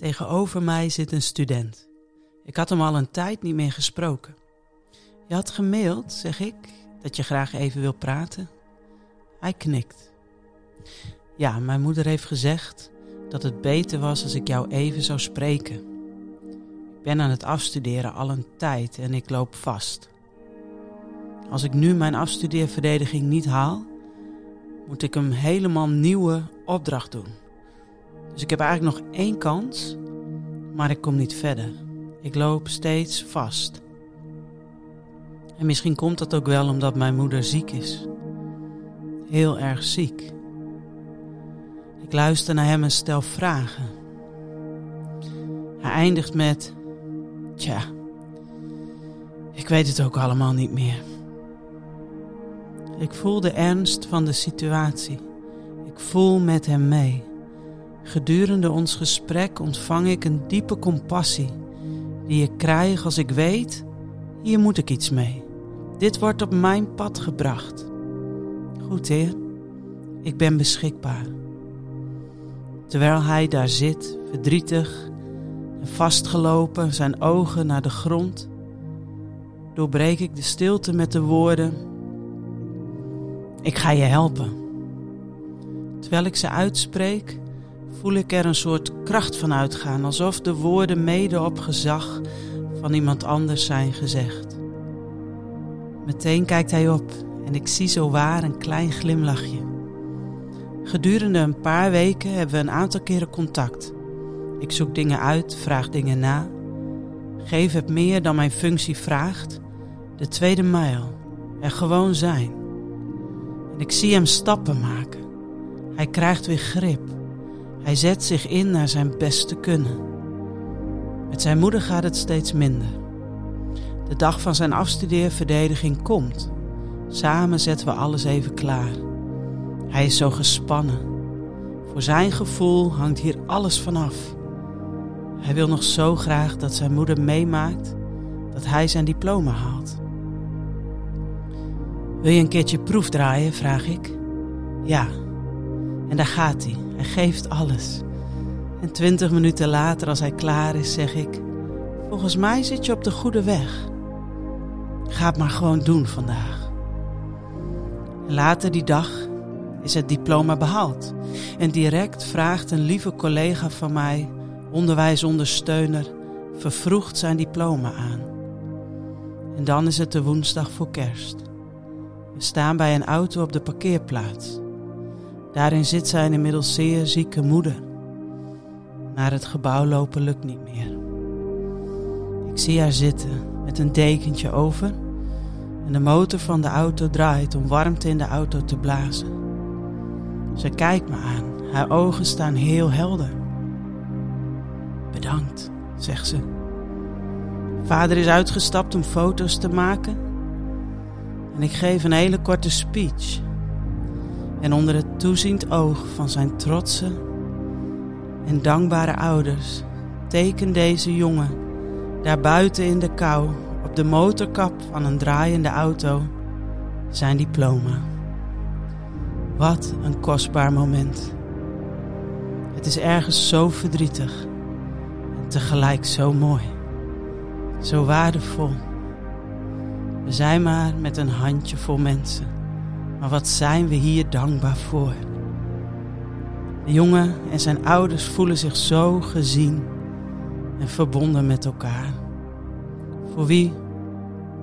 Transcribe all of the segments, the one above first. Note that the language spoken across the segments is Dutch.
Tegenover mij zit een student. Ik had hem al een tijd niet meer gesproken. Je had gemaild, zeg ik, dat je graag even wil praten. Hij knikt. Ja, mijn moeder heeft gezegd dat het beter was als ik jou even zou spreken. Ik ben aan het afstuderen al een tijd en ik loop vast. Als ik nu mijn afstudeerverdediging niet haal, moet ik een helemaal nieuwe opdracht doen. Dus ik heb eigenlijk nog één kans, maar ik kom niet verder. Ik loop steeds vast. En misschien komt dat ook wel omdat mijn moeder ziek is. Heel erg ziek. Ik luister naar hem en stel vragen. Hij eindigt met: Tja, ik weet het ook allemaal niet meer. Ik voel de ernst van de situatie. Ik voel met hem mee. Gedurende ons gesprek ontvang ik een diepe compassie die ik krijg als ik weet, hier moet ik iets mee. Dit wordt op mijn pad gebracht. Goed, Heer, ik ben beschikbaar. Terwijl hij daar zit, verdrietig en vastgelopen, zijn ogen naar de grond, doorbreek ik de stilte met de woorden: Ik ga je helpen. Terwijl ik ze uitspreek, voel ik er een soort kracht van uitgaan, alsof de woorden mede op gezag van iemand anders zijn gezegd. Meteen kijkt hij op en ik zie zo waar een klein glimlachje. Gedurende een paar weken hebben we een aantal keren contact. Ik zoek dingen uit, vraag dingen na. Geef het meer dan mijn functie vraagt. De tweede mijl. Er gewoon zijn. En ik zie hem stappen maken. Hij krijgt weer grip. Hij zet zich in naar zijn beste kunnen. Met zijn moeder gaat het steeds minder. De dag van zijn afstudeerverdediging komt. Samen zetten we alles even klaar. Hij is zo gespannen. Voor zijn gevoel hangt hier alles vanaf. Hij wil nog zo graag dat zijn moeder meemaakt dat hij zijn diploma haalt. Wil je een keertje proef draaien? vraag ik. Ja. En daar gaat hij. Hij geeft alles. En twintig minuten later, als hij klaar is, zeg ik: Volgens mij zit je op de goede weg. Ga het maar gewoon doen vandaag. Later die dag is het diploma behaald. En direct vraagt een lieve collega van mij, onderwijsondersteuner, vervroegd zijn diploma aan. En dan is het de woensdag voor kerst. We staan bij een auto op de parkeerplaats. Daarin zit zijn inmiddels zeer zieke moeder. Naar het gebouw lopen lukt niet meer. Ik zie haar zitten met een dekentje over en de motor van de auto draait om warmte in de auto te blazen. Ze kijkt me aan, haar ogen staan heel helder. Bedankt, zegt ze. Vader is uitgestapt om foto's te maken en ik geef een hele korte speech en onder het toeziend oog van zijn trotse en dankbare ouders tekent deze jongen daar buiten in de kou op de motorkap van een draaiende auto zijn diploma. Wat een kostbaar moment. Het is ergens zo verdrietig en tegelijk zo mooi, zo waardevol. We zijn maar met een handjevol mensen maar wat zijn we hier dankbaar voor? De jongen en zijn ouders voelen zich zo gezien en verbonden met elkaar. Voor wie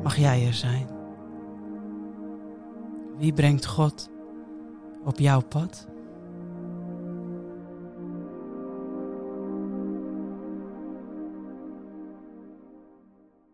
mag jij er zijn? Wie brengt God op jouw pad?